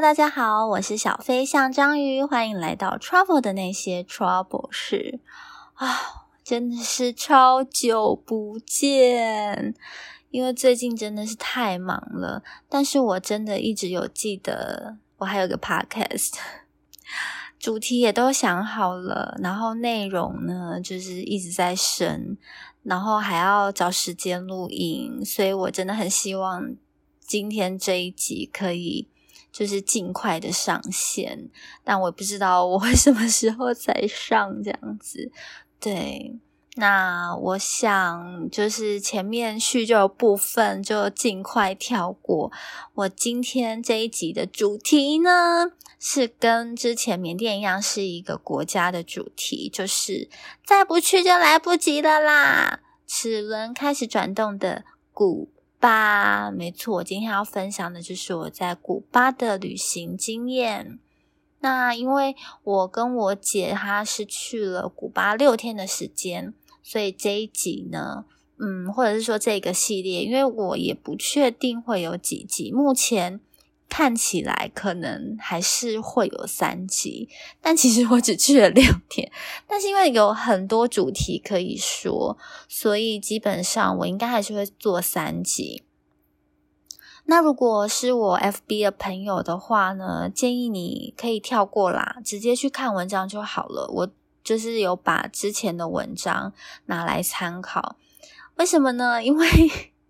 大家好，我是小飞象章鱼，欢迎来到 Travel 的那些 Trouble 事啊，真的是超久不见，因为最近真的是太忙了，但是我真的一直有记得，我还有个 Podcast，主题也都想好了，然后内容呢就是一直在审，然后还要找时间录音，所以我真的很希望今天这一集可以。就是尽快的上线，但我不知道我会什么时候才上这样子。对，那我想就是前面叙旧部分就尽快跳过。我今天这一集的主题呢，是跟之前缅甸一样，是一个国家的主题，就是再不去就来不及了啦。齿轮开始转动的古。吧，没错，我今天要分享的就是我在古巴的旅行经验。那因为我跟我姐她是去了古巴六天的时间，所以这一集呢，嗯，或者是说这个系列，因为我也不确定会有几集，目前。看起来可能还是会有三集，但其实我只去了六天。但是因为有很多主题可以说，所以基本上我应该还是会做三集。那如果是我 FB 的朋友的话呢，建议你可以跳过啦，直接去看文章就好了。我就是有把之前的文章拿来参考，为什么呢？因为。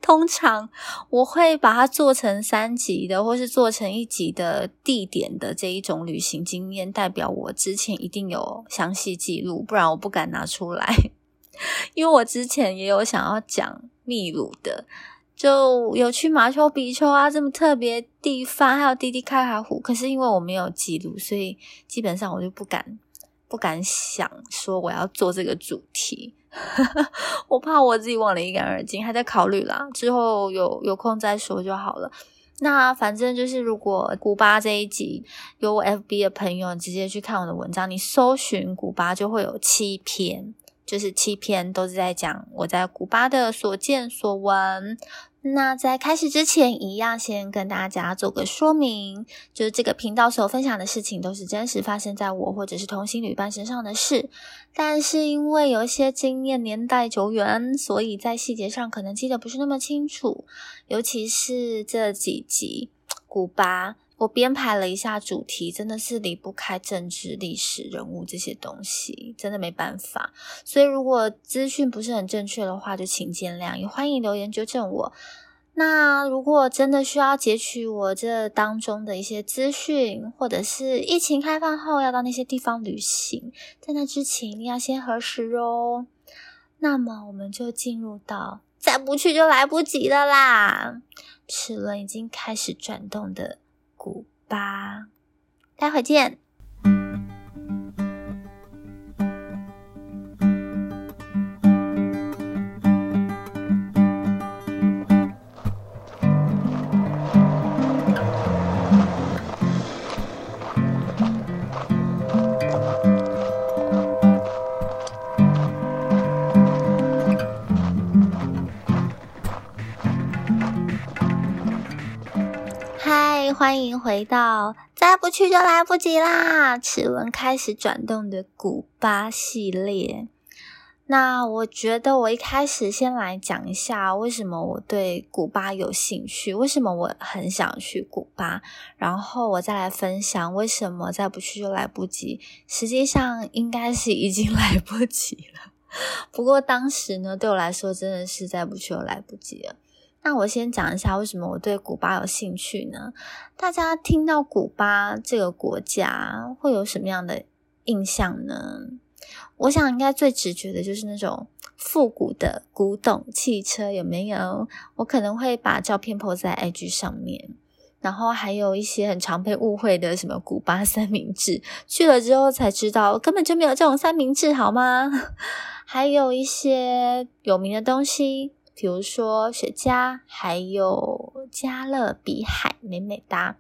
通常我会把它做成三集的，或是做成一集的地点的这一种旅行经验，代表我之前一定有详细记录，不然我不敢拿出来。因为我之前也有想要讲秘鲁的，就有去马丘比丘啊这么特别地方，还有滴滴开卡湖，可是因为我没有记录，所以基本上我就不敢不敢想说我要做这个主题。我怕我自己忘了一干二净，还在考虑啦。之后有有空再说就好了。那反正就是，如果古巴这一集有我 FB 的朋友直接去看我的文章，你搜寻古巴就会有七篇，就是七篇都是在讲我在古巴的所见所闻。那在开始之前，一样先跟大家做个说明，就是这个频道所分享的事情都是真实发生在我或者是同行旅伴身上的事，但是因为有一些经验年代久远，所以在细节上可能记得不是那么清楚，尤其是这几集古巴，我编排了一下主题，真的是离不开政治、历史人物这些东西，真的没办法，所以如果资讯不是很正确的话，就请见谅，也欢迎留言纠正我。那如果真的需要截取我这当中的一些资讯，或者是疫情开放后要到那些地方旅行，在那之前一定要先核实哦。那么我们就进入到再不去就来不及了啦！齿轮已经开始转动的古巴，待会见。欢迎回到再不去就来不及啦！齿轮开始转动的古巴系列。那我觉得我一开始先来讲一下为什么我对古巴有兴趣，为什么我很想去古巴，然后我再来分享为什么再不去就来不及。实际上应该是已经 来不及了，不过当时呢，对我来说真的是再不去就来不及了。那我先讲一下为什么我对古巴有兴趣呢？大家听到古巴这个国家会有什么样的印象呢？我想应该最直觉的就是那种复古的古董汽车，有没有？我可能会把照片 po 在 IG 上面，然后还有一些很常被误会的什么古巴三明治，去了之后才知道根本就没有这种三明治，好吗？还有一些有名的东西。比如说雪茄，还有加勒比海，美美哒。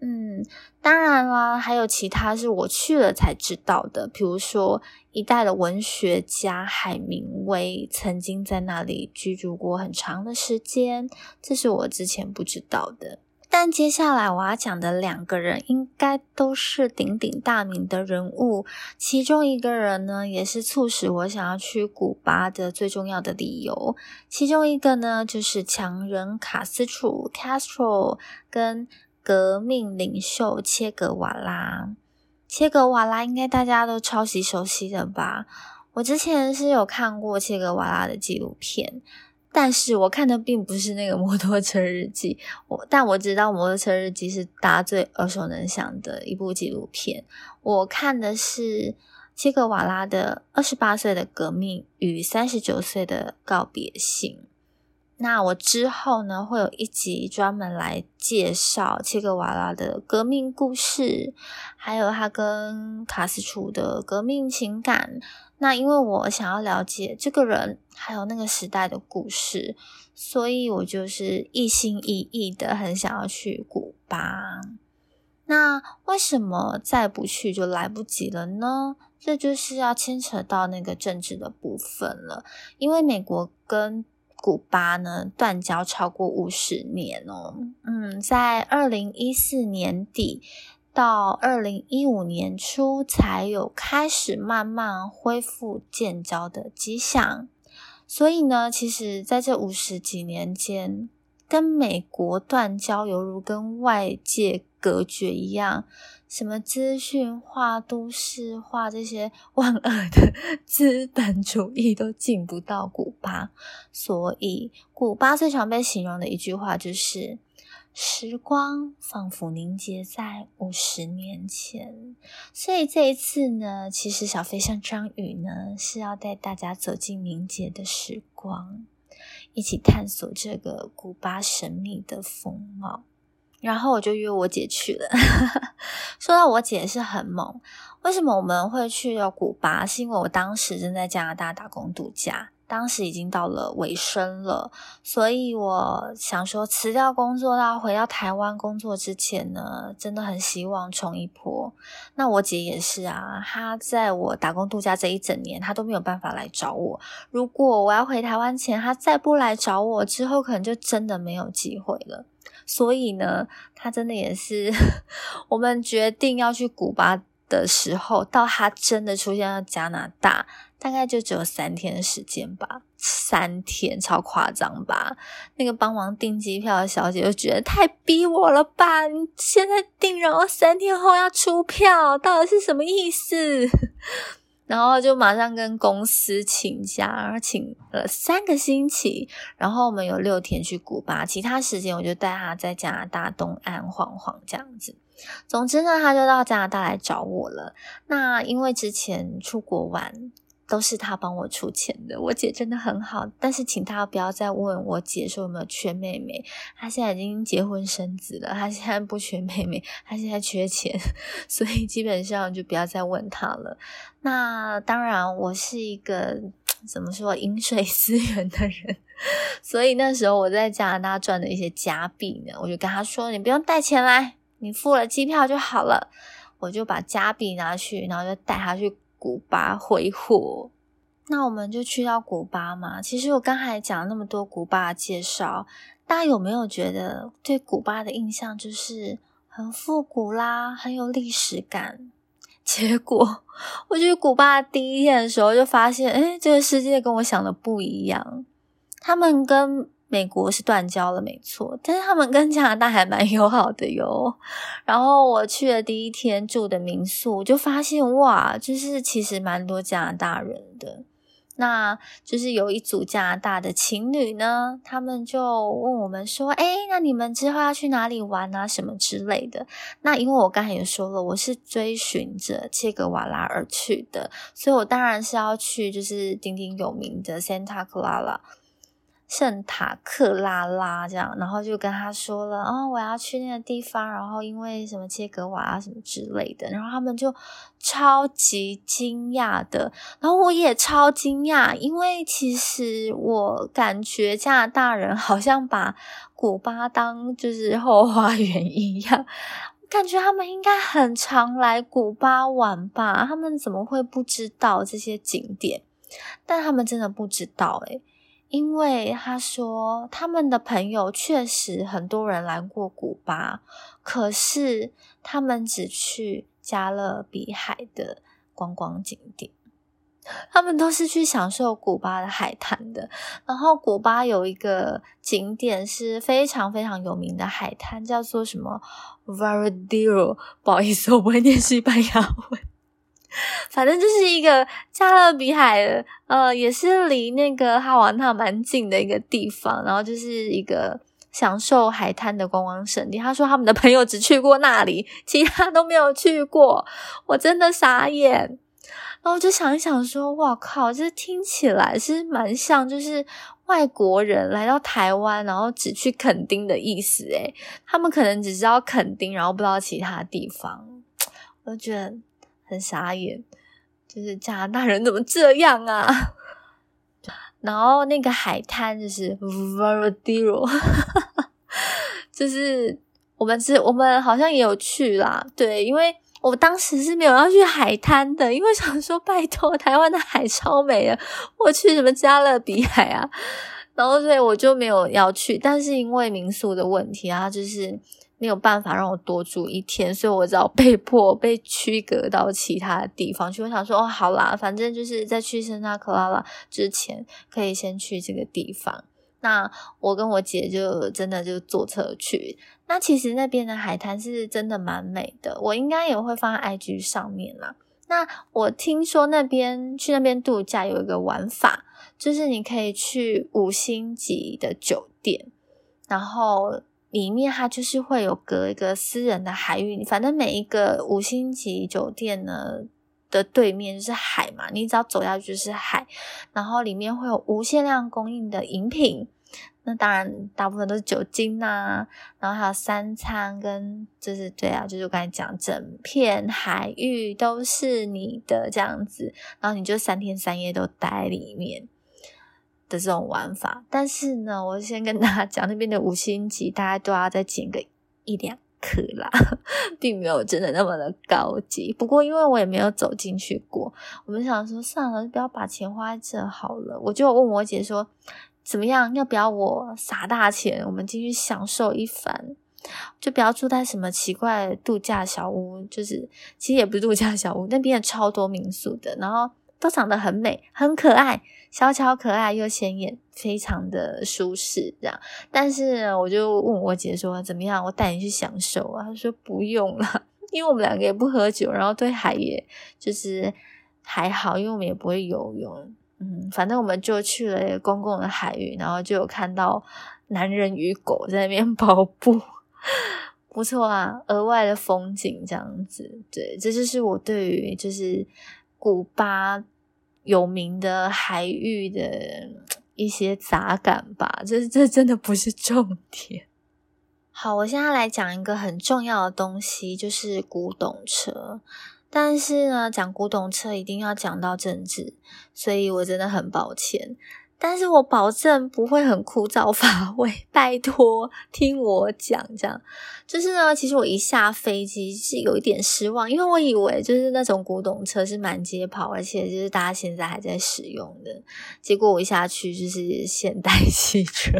嗯，当然啦，还有其他是我去了才知道的。比如说，一代的文学家海明威曾经在那里居住过很长的时间，这是我之前不知道的。但接下来我要讲的两个人，应该都是鼎鼎大名的人物。其中一个人呢，也是促使我想要去古巴的最重要的理由。其中一个呢，就是强人卡斯楚 （Castro） 跟革命领袖切格瓦拉。切格瓦拉应该大家都超级熟悉的吧？我之前是有看过切格瓦拉的纪录片。但是我看的并不是那个 摩托车日记，我但我知道摩托车日记是大家最耳熟能详的一部纪录片。我看的是切格瓦拉的二十八岁的革命与三十九岁的告别信。那我之后呢会有一集专门来介绍切格瓦拉的革命故事，还有他跟卡斯楚的革命情感。那因为我想要了解这个人，还有那个时代的故事，所以我就是一心一意的很想要去古巴。那为什么再不去就来不及了呢？这就是要牵扯到那个政治的部分了。因为美国跟古巴呢断交超过五十年哦，嗯，在二零一四年底。到二零一五年初才有开始慢慢恢复建交的迹象，所以呢，其实在这五十几年间，跟美国断交犹如跟外界隔绝一样，什么资讯化、都市化这些 万恶的资本主义都进不到古巴，所以古巴最常被形容的一句话就是。时光仿佛凝结在五十年前，所以这一次呢，其实小飞象张宇呢是要带大家走进凝结的时光，一起探索这个古巴神秘的风貌。然后我就约我姐去了。说到我姐是很猛，为什么我们会去到古巴？是因为我当时正在加拿大打工度假。当时已经到了尾声了，所以我想说辞掉工作到回到台湾工作之前呢，真的很希望冲一波。那我姐也是啊，她在我打工度假这一整年，她都没有办法来找我。如果我要回台湾前，她再不来找我，之后可能就真的没有机会了。所以呢，她真的也是 我们决定要去古巴的时候，到她真的出现在加拿大。大概就只有三天的时间吧，三天超夸张吧？那个帮忙订机票的小姐就觉得太逼我了吧？你现在订，然后三天后要出票，到底是什么意思？然后就马上跟公司请假，然后请了三个星期，然后我们有六天去古巴，其他时间我就带他在加拿大东岸晃晃这样子。总之呢，他就到加拿大来找我了。那因为之前出国玩。都是他帮我出钱的，我姐真的很好。但是请他不要再问我姐说有没有缺妹妹，她现在已经结婚生子了，她现在不缺妹妹，她现在缺钱，所以基本上就不要再问他了。那当然，我是一个怎么说饮水思源的人，所以那时候我在加拿大赚的一些加币呢，我就跟他说：“你不用带钱来，你付了机票就好了。”我就把加币拿去，然后就带他去。古巴挥霍，那我们就去到古巴嘛。其实我刚才讲了那么多古巴的介绍，大家有没有觉得对古巴的印象就是很复古啦，很有历史感？结果我去古巴第一天的时候，就发现，哎，这个世界跟我想的不一样。他们跟美国是断交了，没错，但是他们跟加拿大还蛮 友好的哟。然后我去了第一天住的民宿，我就发现哇，就是其实蛮多加拿大人的。那就是有一组加拿大的情侣呢，他们就问我们说：“哎，那你们之后要去哪里玩啊？什么之类的？”那因为我刚才也说了，我是追寻着切格瓦拉而去的，所以我当然是要去就是鼎鼎有名的 Santa Clara。圣塔克拉拉这样，然后就跟他说了，哦，我要去那个地方，然后因为什么切格瓦啊什么之类的，然后他们就超级惊讶的，然后我也超惊讶，因为其实我感觉加拿大人好像把古巴当就是后花园一样，感觉他们应该很常来古巴玩吧，他们怎么会不知道这些景点？但他们真的不知道诶因为他说他们的朋友确实很多人来过古巴，可是他们只去加勒比海的观光景点。他们都是去享受古巴的海滩的，然后古巴有一个景点是非常非常有名的海滩，叫做什么 Varadero。不好意思，我不会念西班牙文，反正就是一个加勒比海，呃，也是离那个哈瓦那蛮近的一个地方，然后就是一个享受海滩的观光胜地。他说他们的朋友只去过那里，其他都没有去过，我真的傻眼。然后就想一想，说：“哇靠，这听起来是蛮像，就是外国人来到台湾，然后只去垦丁的意思。诶他们可能只知道垦丁，然后不知道其他地方。我觉得很傻眼，就是加拿大人怎么这样啊？然后那个海滩就是 Veradero，就是我们是，我们好像也有去啦。对，因为。我当时是没有要去海滩的，因为想说拜托，台湾的海超美的，我去什么加勒比海啊？然后所以我就没有要去。但是因为民宿的问题啊，就是没有办法让我多住一天，所以我只好被迫被区隔到其他地方去。我想说，哦，好啦，反正就是在去圣塔克拉拉之前，可以先去这个地方。那我跟我姐就真的就坐车去。那其实那边的海滩是真的蛮美的，我应该也会放在 IG 上面啦。那我听说那边去那边度假有一个玩法，就是你可以去五星级的酒店，然后里面它就是会有隔一个私人的海域，反正每一个五星级酒店呢的对面就是海嘛，你只要走下去就是海，然后里面会有无限量供应的饮品。那当然，大部分都是酒精呐，然后还有三餐跟就是对啊，就是我刚才讲，整片海域都是你的这样子，然后你就三天三夜都待里面这种玩法。但是呢，我先跟大家讲，那边的五星级大概都要再减个一两克啦，并没有真的那么的高级。不过因为我也没有走进去过，我们想说算了，不要把钱花在这好了。我就问我姐说。怎么样？要不要我撒大钱，我们进去享受一番？就不要住在什么奇怪度假小屋，就是其实也不是度假小屋，那边超多民宿的，然后都长得很美、很可爱，小巧可爱又显眼，非常的舒适。这样，但是我就问我姐说怎么样？我带你去享受啊？她说不用了，因为我们两个也不喝酒，然后对海也就是还好，因为我们也不会游泳。嗯，反正我们就去了公共的海域，然后就有看到男人与狗在那边跑步，不错啊，额外的风景这样子。对，这就是我对于就是古巴有名的海域的一些杂感吧。这这真的不是重点。好，我现在来讲一个很重要的东西，就是古董车。但是呢，讲古董车一定要讲到政治，所以我真的很抱歉。但是我保证不会很枯燥乏味，拜托听我讲。这样就是呢，其实我一下飞机是有一点失望，因为我以为就是那种古董车是满街跑，而且就是大家现在还在使用的。结果我一下去就是现代汽车。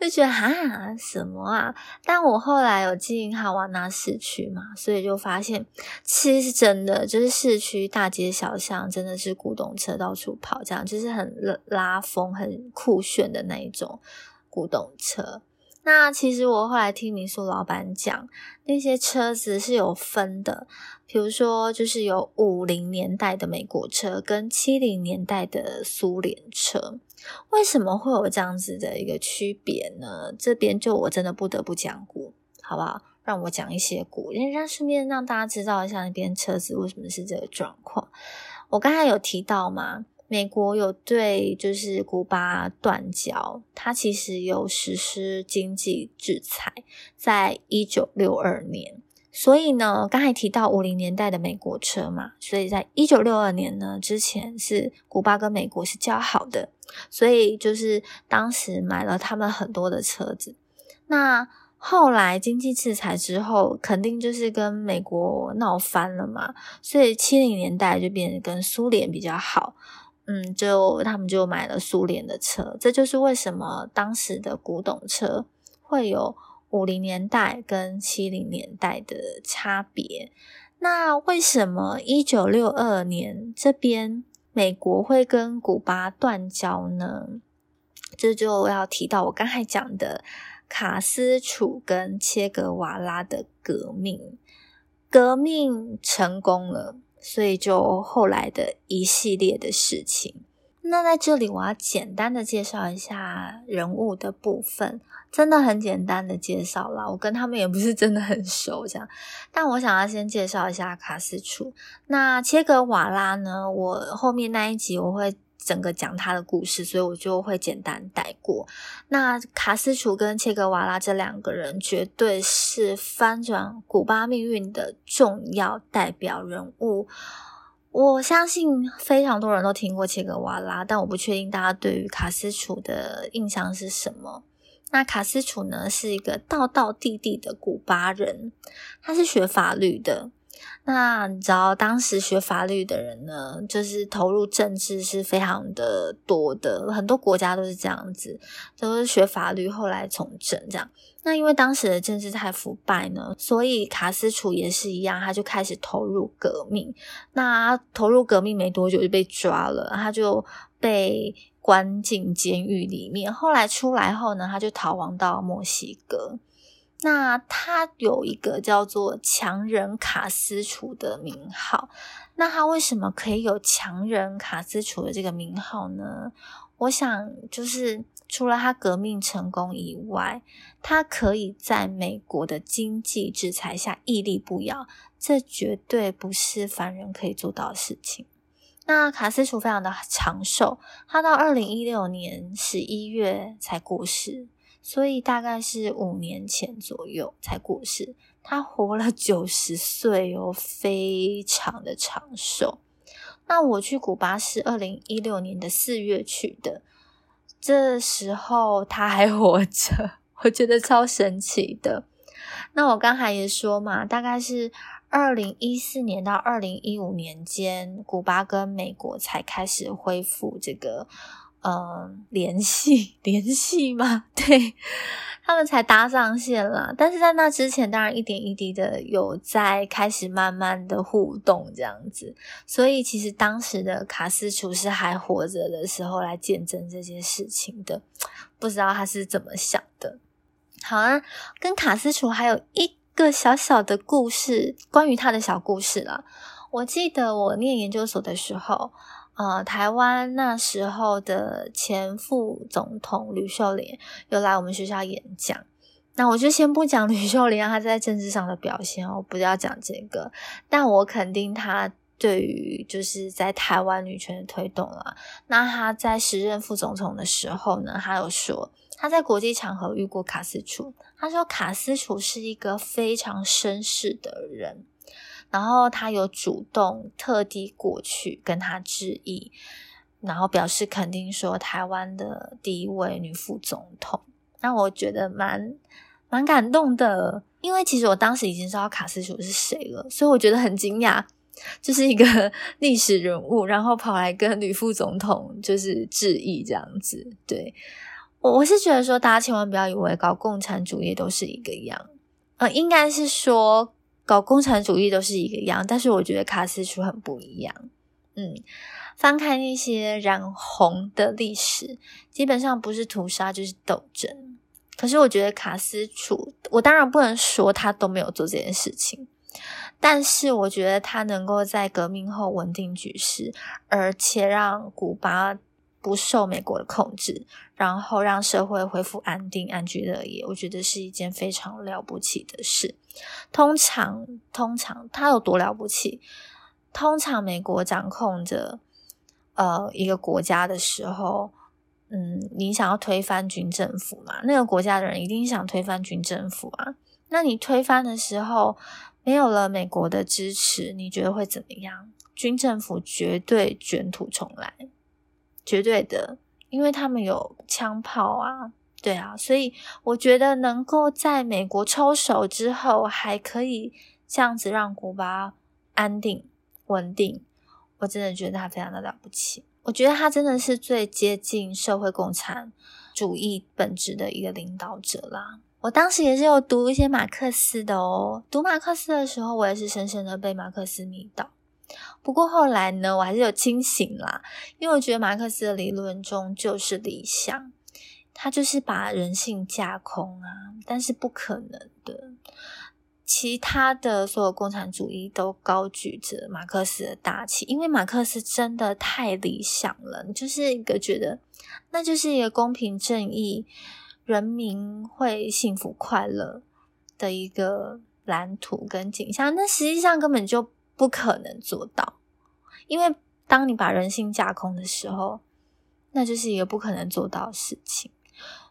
就觉得哈什么啊？但我后来有进哈瓦那市区嘛，所以就发现其实是真的，就是市区大街小巷真的是古董车到处跑，这样就是很拉风、很酷炫的那一种古董车。那其实我后来听民宿老板讲，那些车子是有分的，比如说就是有五零年代的美国车跟七零年代的苏联车。为什么会有这样子的一个区别呢？这边就我真的不得不讲古，好不好？让我讲一些古，因为顺便让大家知道一下那边车子为什么是这个状况。我刚才有提到嘛，美国有对就是古巴断交，它其实有实施经济制裁，在一九六二年。所以呢，刚才提到五零年代的美国车嘛，所以在一九六二年呢之前是古巴跟美国是交好的，所以就是当时买了他们很多的车子。那后来经济制裁之后，肯定就是跟美国闹翻了嘛，所以七零年代就变得跟苏联比较好。嗯，就他们就买了苏联的车，这就是为什么当时的古董车会有五零年代跟七零年代的差别。那为什么一九六二年这边美国会跟古巴断交呢？这就要提到我刚才讲的卡斯楚跟切格瓦拉的革命，革命成功了。所以就后来的一系列的事情，那在这里我要简单的介绍一下人物的部分，真的很简单的介绍啦。我跟他们也不是真的很熟，这样。但我想要先介绍一下卡斯楚。那切格瓦拉呢？我后面那一集我会。整个讲他的故事，所以我就会简单带过。那卡斯楚跟切格瓦拉这两个人，绝对是翻转古巴命运的重要代表人物。我相信非常多人都听过切格瓦拉，但我不确定大家对于卡斯楚的印象是什么。那卡斯楚呢，是一个道道地地的古巴人，他是学法律的。那你知道，当时学法律的人呢，就是投入政治是非常的多的，很多国家都是这样子，都是学法律后来从政这样。那因为当时的政治太腐败呢，所以卡斯楚也是一样，他就开始投入革命。那投入革命没多久就被抓了，他就被关进监狱里面。后来出来后呢，他就逃亡到墨西哥。那他有一个叫做强人卡斯楚的名号，那他为什么可以有强人卡斯楚的这个名号呢？我想，就是除了他革命成功以外，他可以在美国的经济制裁下屹立不摇，这绝对不是凡人可以做到的事情。那卡斯楚非常的长寿，他到二零一六年十一月才过世。所以大概是五年前左右才过世，他活了九十岁哦，非常的长寿。那我去古巴是二零一六年的四月去的，这时候他还活着，我觉得超神奇的。那我刚才也说嘛，大概是二零一四年到二零一五年间，古巴跟美国才开始恢复这个。嗯，联系 联系嘛？对他们才搭上线了，但是在那之前，当然一点一滴的有在开始慢慢的互动这样子，所以其实当时的卡斯楚是还活着的时候来见证这件事情的，不知道他是怎么想的。好啊，跟卡斯楚还有一个小小的故事，关于他的小故事了。我记得我念研究所的时候。呃，台湾那时候的前副总统吕秀莲又来我们学校演讲。那我就先不讲吕秀莲她在政治上的表现哦，不要讲这个。但我肯定她对于就是在台湾女权的推动啊。那她在时任副总统的时候呢，她有说他在国际场合遇过卡斯楚，他说卡斯楚是一个非常绅士的人。然后他有主动特地过去跟他致意，然后表示肯定说台湾的第一位女副总统，让我觉得蛮蛮感动的。因为其实我当时已经知道卡斯楚是谁了，所以我觉得很惊讶，就是一个 历史人物，然后跑来跟女副总统就是致意这样子。对我我是觉得说，大家千万不要以为搞共产主义都是一个样，呃，应该是说。搞共产主义都是一个样，但是我觉得卡斯楚很不一样。嗯，翻开那些染红的历史，基本上不是屠杀就是斗争。可是我觉得卡斯楚，我当然不能说他都没有做这件事情，但是我觉得他能够在革命后稳定局势，而且让古巴。不受美国的控制，然后让社会恢复安定、安居乐业，我觉得是一件非常了不起的事。通常，通常他有多了不起？通常美国掌控着呃一个国家的时候，嗯，你想要推翻军政府嘛？那个国家的人一定想推翻军政府啊。那你推翻的时候，没有了美国的支持，你觉得会怎么样？军政府绝对卷土重来。绝对的，因为他们有枪炮啊，对啊，所以我觉得能够在美国抽手之后，还可以这样子让古巴安定稳定，我真的觉得他非常的了不起。我觉得他真的是最接近社会共产主义本质的一个领导者啦。我当时也是有读一些马克思的哦，读马克思的时候，我也是深深的被马克思迷倒。不过后来呢，我还是有清醒啦，因为我觉得马克思的理论中就是理想，他就是把人性架空啊，但是不可能的。其他的所有共产主义都高举着马克思的大旗，因为马克思真的太理想了，就是一个觉得那就是一个公平正义。人民会幸福快乐的一个蓝图跟景象，那实际上根本就不可能做到，因为当你把人性架空的时候，那就是一个不可能做到的事情。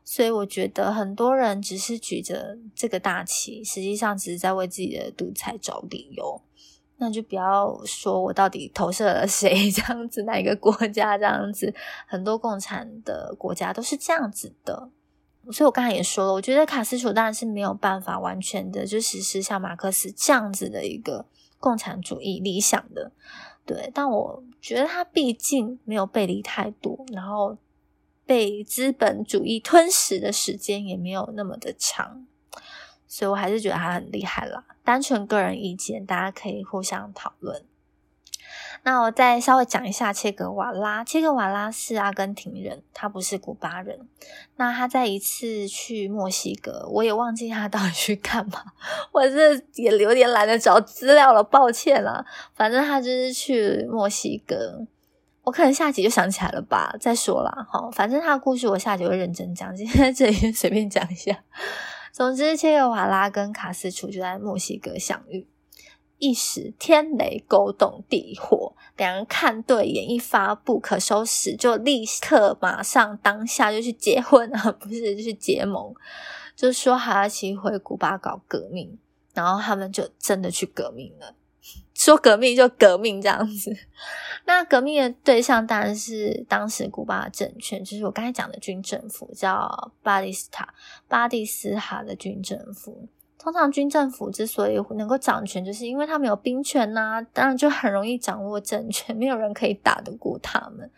所以我觉得很多人只是举着这个大旗，实际上只是在为自己的独裁找理由。那就不要说我到底投射了谁 这样子，哪一个国家这样子，很多共产的国家都是这样子的。所以我刚才也说了，我觉得卡斯楚当然是没有办法完全的就实施像马克思这样子的一个共产主义理想的，对。但我觉得他毕竟没有背离太多，然后被资本主义吞噬的时间也没有那么的长，所以我还是觉得他很厉害啦。单纯个人意见，大家可以互相讨论。那我再稍微讲一下切格瓦拉。切格瓦拉是阿根廷人，他不是古巴人。那他在一次去墨西哥，我也忘记他到底去干嘛，我这也有点懒得找资料了，抱歉啦。反正他就是去墨西哥，我可能下集就想起来了吧，再说啦。好，反正他的故事我下集会认真讲，今天这里随便讲一下。总之，切格瓦拉跟卡斯楚就在墨西哥相遇。一时天雷勾动地火，两人看对眼，一发不可收拾，就立刻马上当下就去结婚啊，不是就去结盟，就说还要骑回古巴搞革命，然后他们就真的去革命了，说革命就革命这样子。那革命的对象当然是当时古巴的政权，就是我刚才讲的军政府，叫巴蒂斯塔巴蒂斯塔的军政府。通常军政府之所以能够掌权，就是因为他们有兵权呐，当然就很容易掌握政权，没有人可以打得过他们。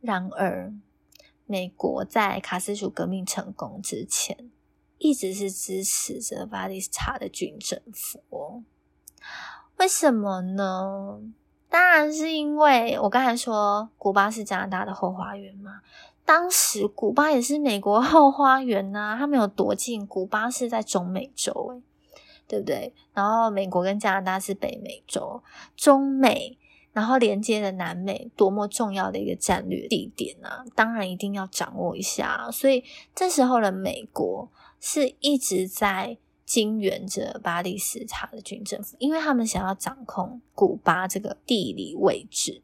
然而，美国在卡斯楚革命成功之前，一直是支持着巴蒂斯塔的军政府。为什么呢？当然是因为我刚才说，古巴是加拿大的后花园嘛。当时古巴也是美国 后花园呐，他们有多近？古巴是在中美洲，诶对不对？然后美国跟加拿大是北美洲，中美，然后连接的南美，多么重要的一个战略地点啊！当然一定要掌握一下。所以这时候的美国是一直在经援着巴蒂斯塔的军政府，因为他们想要掌控古巴这个地理位置。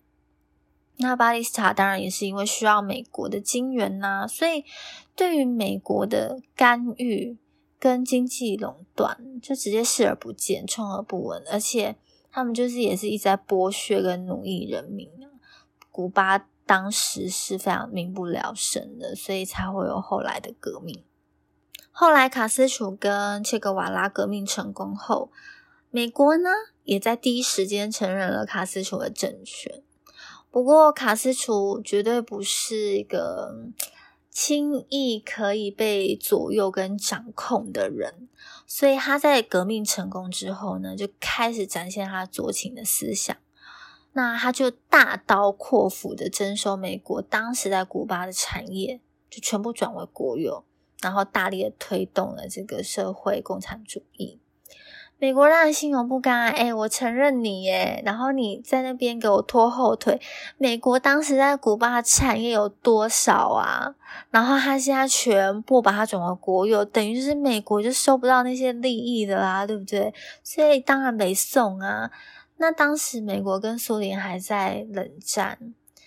那巴蒂斯塔当然也是因为需要美国的金援呐，所以对于美国的干预跟经济垄断，就直接视而不见、充耳不闻，而且他们就是也是一直在剥削跟奴役人民啊。古巴当时是非常民不聊生的，所以才会有后来的革命。后来卡斯楚跟切格瓦拉革命成功后，美国呢也在第一时间承认了卡斯楚的政权。不过，卡斯楚绝对不是一个轻易可以被左右跟掌控的人，所以他在革命成功之后呢，就开始展现他左倾的思想。那他就大刀阔斧的征收美国当时在古巴的产业，就全部转为国有，然后大力的推动了这个社会共产主义。美国让人心有不甘，哎，我承认你耶，然后你在那边给我拖后腿。美国当时在古巴产业有多少啊？然后他现在全部把它转为国有，等于就是美国就收不到那些利益的啦，对不对？所以当然没送啊。那当时美国跟苏联还在冷战。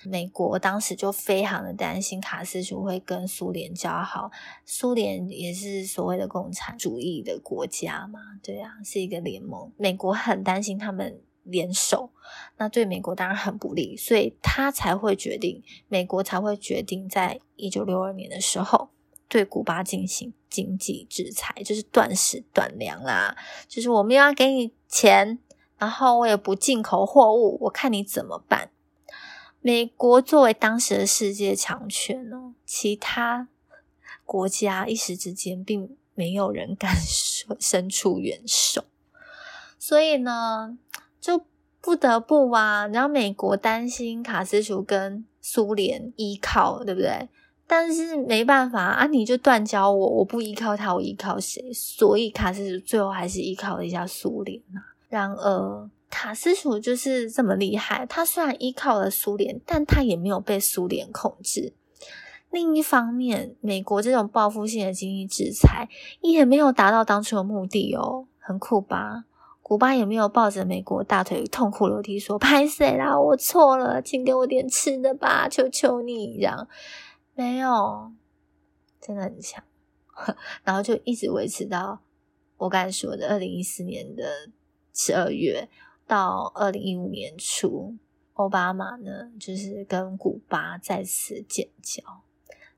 美国当时就非常的担心卡斯楚会跟苏联交好，苏联也是所谓的共产主义的国家嘛，对啊，是一个联盟。美国很担心他们联手，那对美国当然很不利，所以他才会决定，美国才会决定在一九六二年的时候对古巴进行经济制裁，就是断食断粮啦，就是我们要给你钱，然后我也不进口货物，我看你怎么办。美国作为当时的世界强权呢，其他国家一时之间并没有人敢伸出援手，所以呢，就不得不啊，然后美国担心卡斯楚跟苏联依靠，对不对？但是没办法啊，你就断交我，我不依靠他，我依靠谁？所以卡斯楚最后还是依靠了一下苏联啊。然而卡斯楚就是这么厉害，他虽然依靠了苏联，但他也没有被苏联控制。另一方面，美国这种报复性的经济制裁也没有达到当初的目的哦，很酷吧？古巴也没有抱着美国大腿痛哭流涕说：“拍谁啦？我错了，请给我点吃的吧，求求你！”这样。没有，真的很强，然后就一直维持到我刚才说的二零一四年的十二月到二零一五年初，奥巴马呢就是跟古巴再次建交，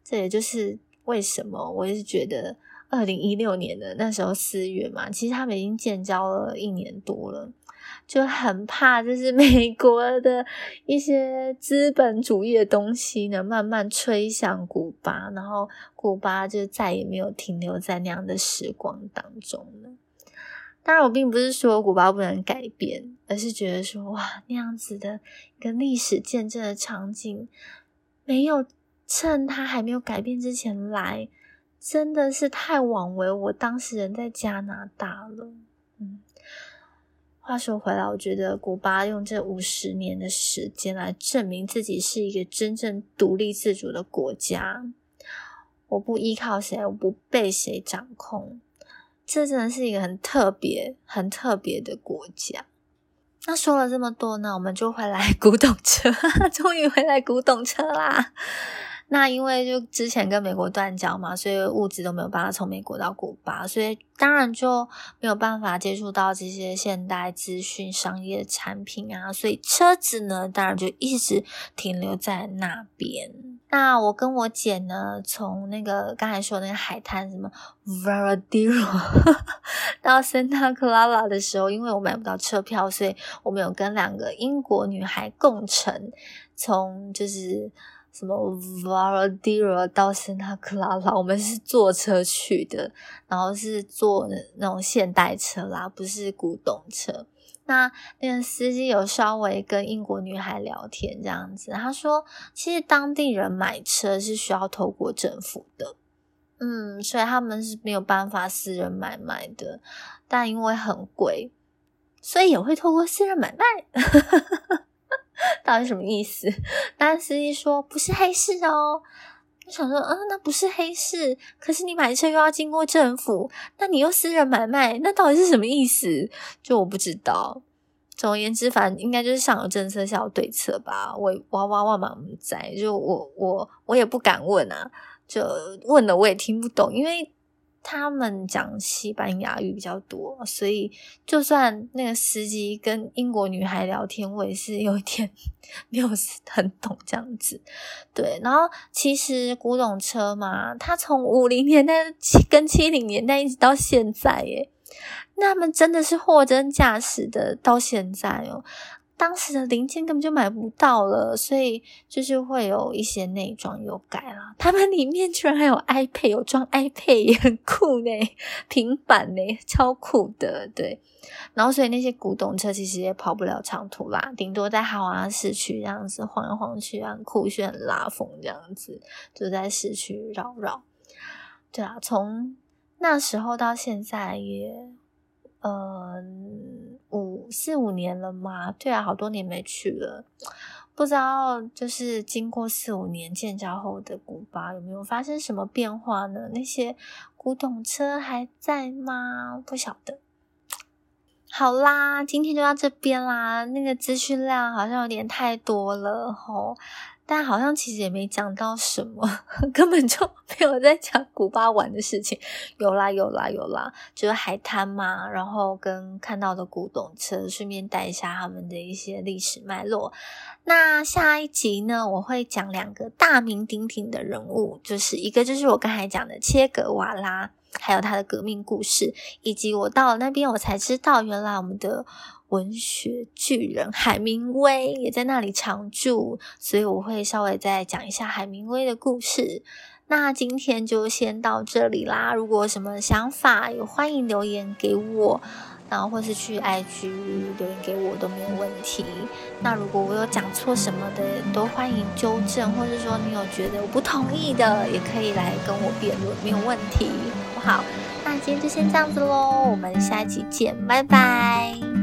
这也就是为什么我也是觉得二零一六年的那时候四月嘛，其实他们已经建交了一年多了。就很怕，就是美国的一些资本主义的东西呢，慢慢吹向古巴，然后古巴就再也没有停留在那样的时光当中了。当然，我并不是说古巴不能改变，而是觉得说，哇，那样子的一个历史见证的场景，没有趁它还没有改变之前来，真的是太枉为我当时人在加拿大了。嗯。话说回来，我觉得古巴用这五十年的时间来证明自己是一个真正独立自主的国家。我不依靠谁，我不被谁掌控，这真的是一个很特别、很特别的国家。那说了这么多呢，我们就回来 古董车，终于回来古董车啦。那因为就之前跟美国断交嘛，所以物资都没有办法从美国到古巴，所以当然就没有办法接触到这些现代资讯商业产品啊，所以车子呢，当然就一直停留在那边。那我跟我姐呢，从那个刚才说那个海滩什么 Veradero 到 Santa Clara 的时候，因为我买不到车票，所以我们有跟两个英国女孩共乘，从就是。什么 Varadero 到圣塔克拉拉，我们是坐车去的，然后是坐那种现代车啦，不是古董车。那那个司机有稍微跟英国女孩聊天，这样子，他说其实当地人买车是需要透过政府的，嗯，所以他们是没有办法私人买卖的，但因为很贵，所以也会透过私人买卖。到底什么意思？那司机说不是黑市哦。我想说，嗯，那不是黑市，可是你买车又要经过政府，那你又私人买卖，那到底是什么意思？就我不知道。总而言之，反正应该就是上有政策，下有对策吧。我哇哇哇满在，就我我我也不敢问啊，就问了我也听不懂，因为。他们讲西班牙语比较多，所以就算那个司机跟英国女孩聊天，我也是有一点 没有很懂这样子。对，然后其实古董车嘛，它从五零年代跟七零年代一直到现在，耶，那他们真的是货真价实的到现在哦。当时的零件根本就买不到了，所以就是会有一些内装有改了。他们里面居然还有 iPad，有装 iPad 也很酷呢，平板呢，超酷的。对，然后所以那些古董车其实也跑不了长途啦，顶多在豪华市区这样子晃来晃去，很酷炫、拉风这样子，就在市区绕绕。对啊，从那时候到现在也。嗯，五四五年了嘛？对啊，好多年没去了，不知道就是经过四五年建交后的古巴有没有发生什么变化呢？那些古董车还在吗？不晓得。好啦，今天就到这边啦。那个资讯量好像有点太多了吼。但好像其实也没讲到什么，根本就没有在讲古巴玩的事情。有啦有啦有啦，就是海滩嘛，然后跟看到的古董车，顺便带一下他们的一些历史脉络。那下一集呢，我会讲两个大名鼎鼎的人物，就是一个就是我刚才讲的切格瓦拉，还有他的革命故事，以及我到了那边我才知道，原来我们的文学巨人海明威也在那里常住，所以我会稍微再讲一下海明威的故事。那今天就先到这里啦。如果什么想法，有欢迎留言给我，然后或是去 IG 留言给我都没有问题。那如果我有讲错什么的，都欢迎纠正，或者说你有觉得我不同意的，也可以来跟我辩论，没有问题，好不好？那今天就先这样子喽，我们下一集见，拜拜。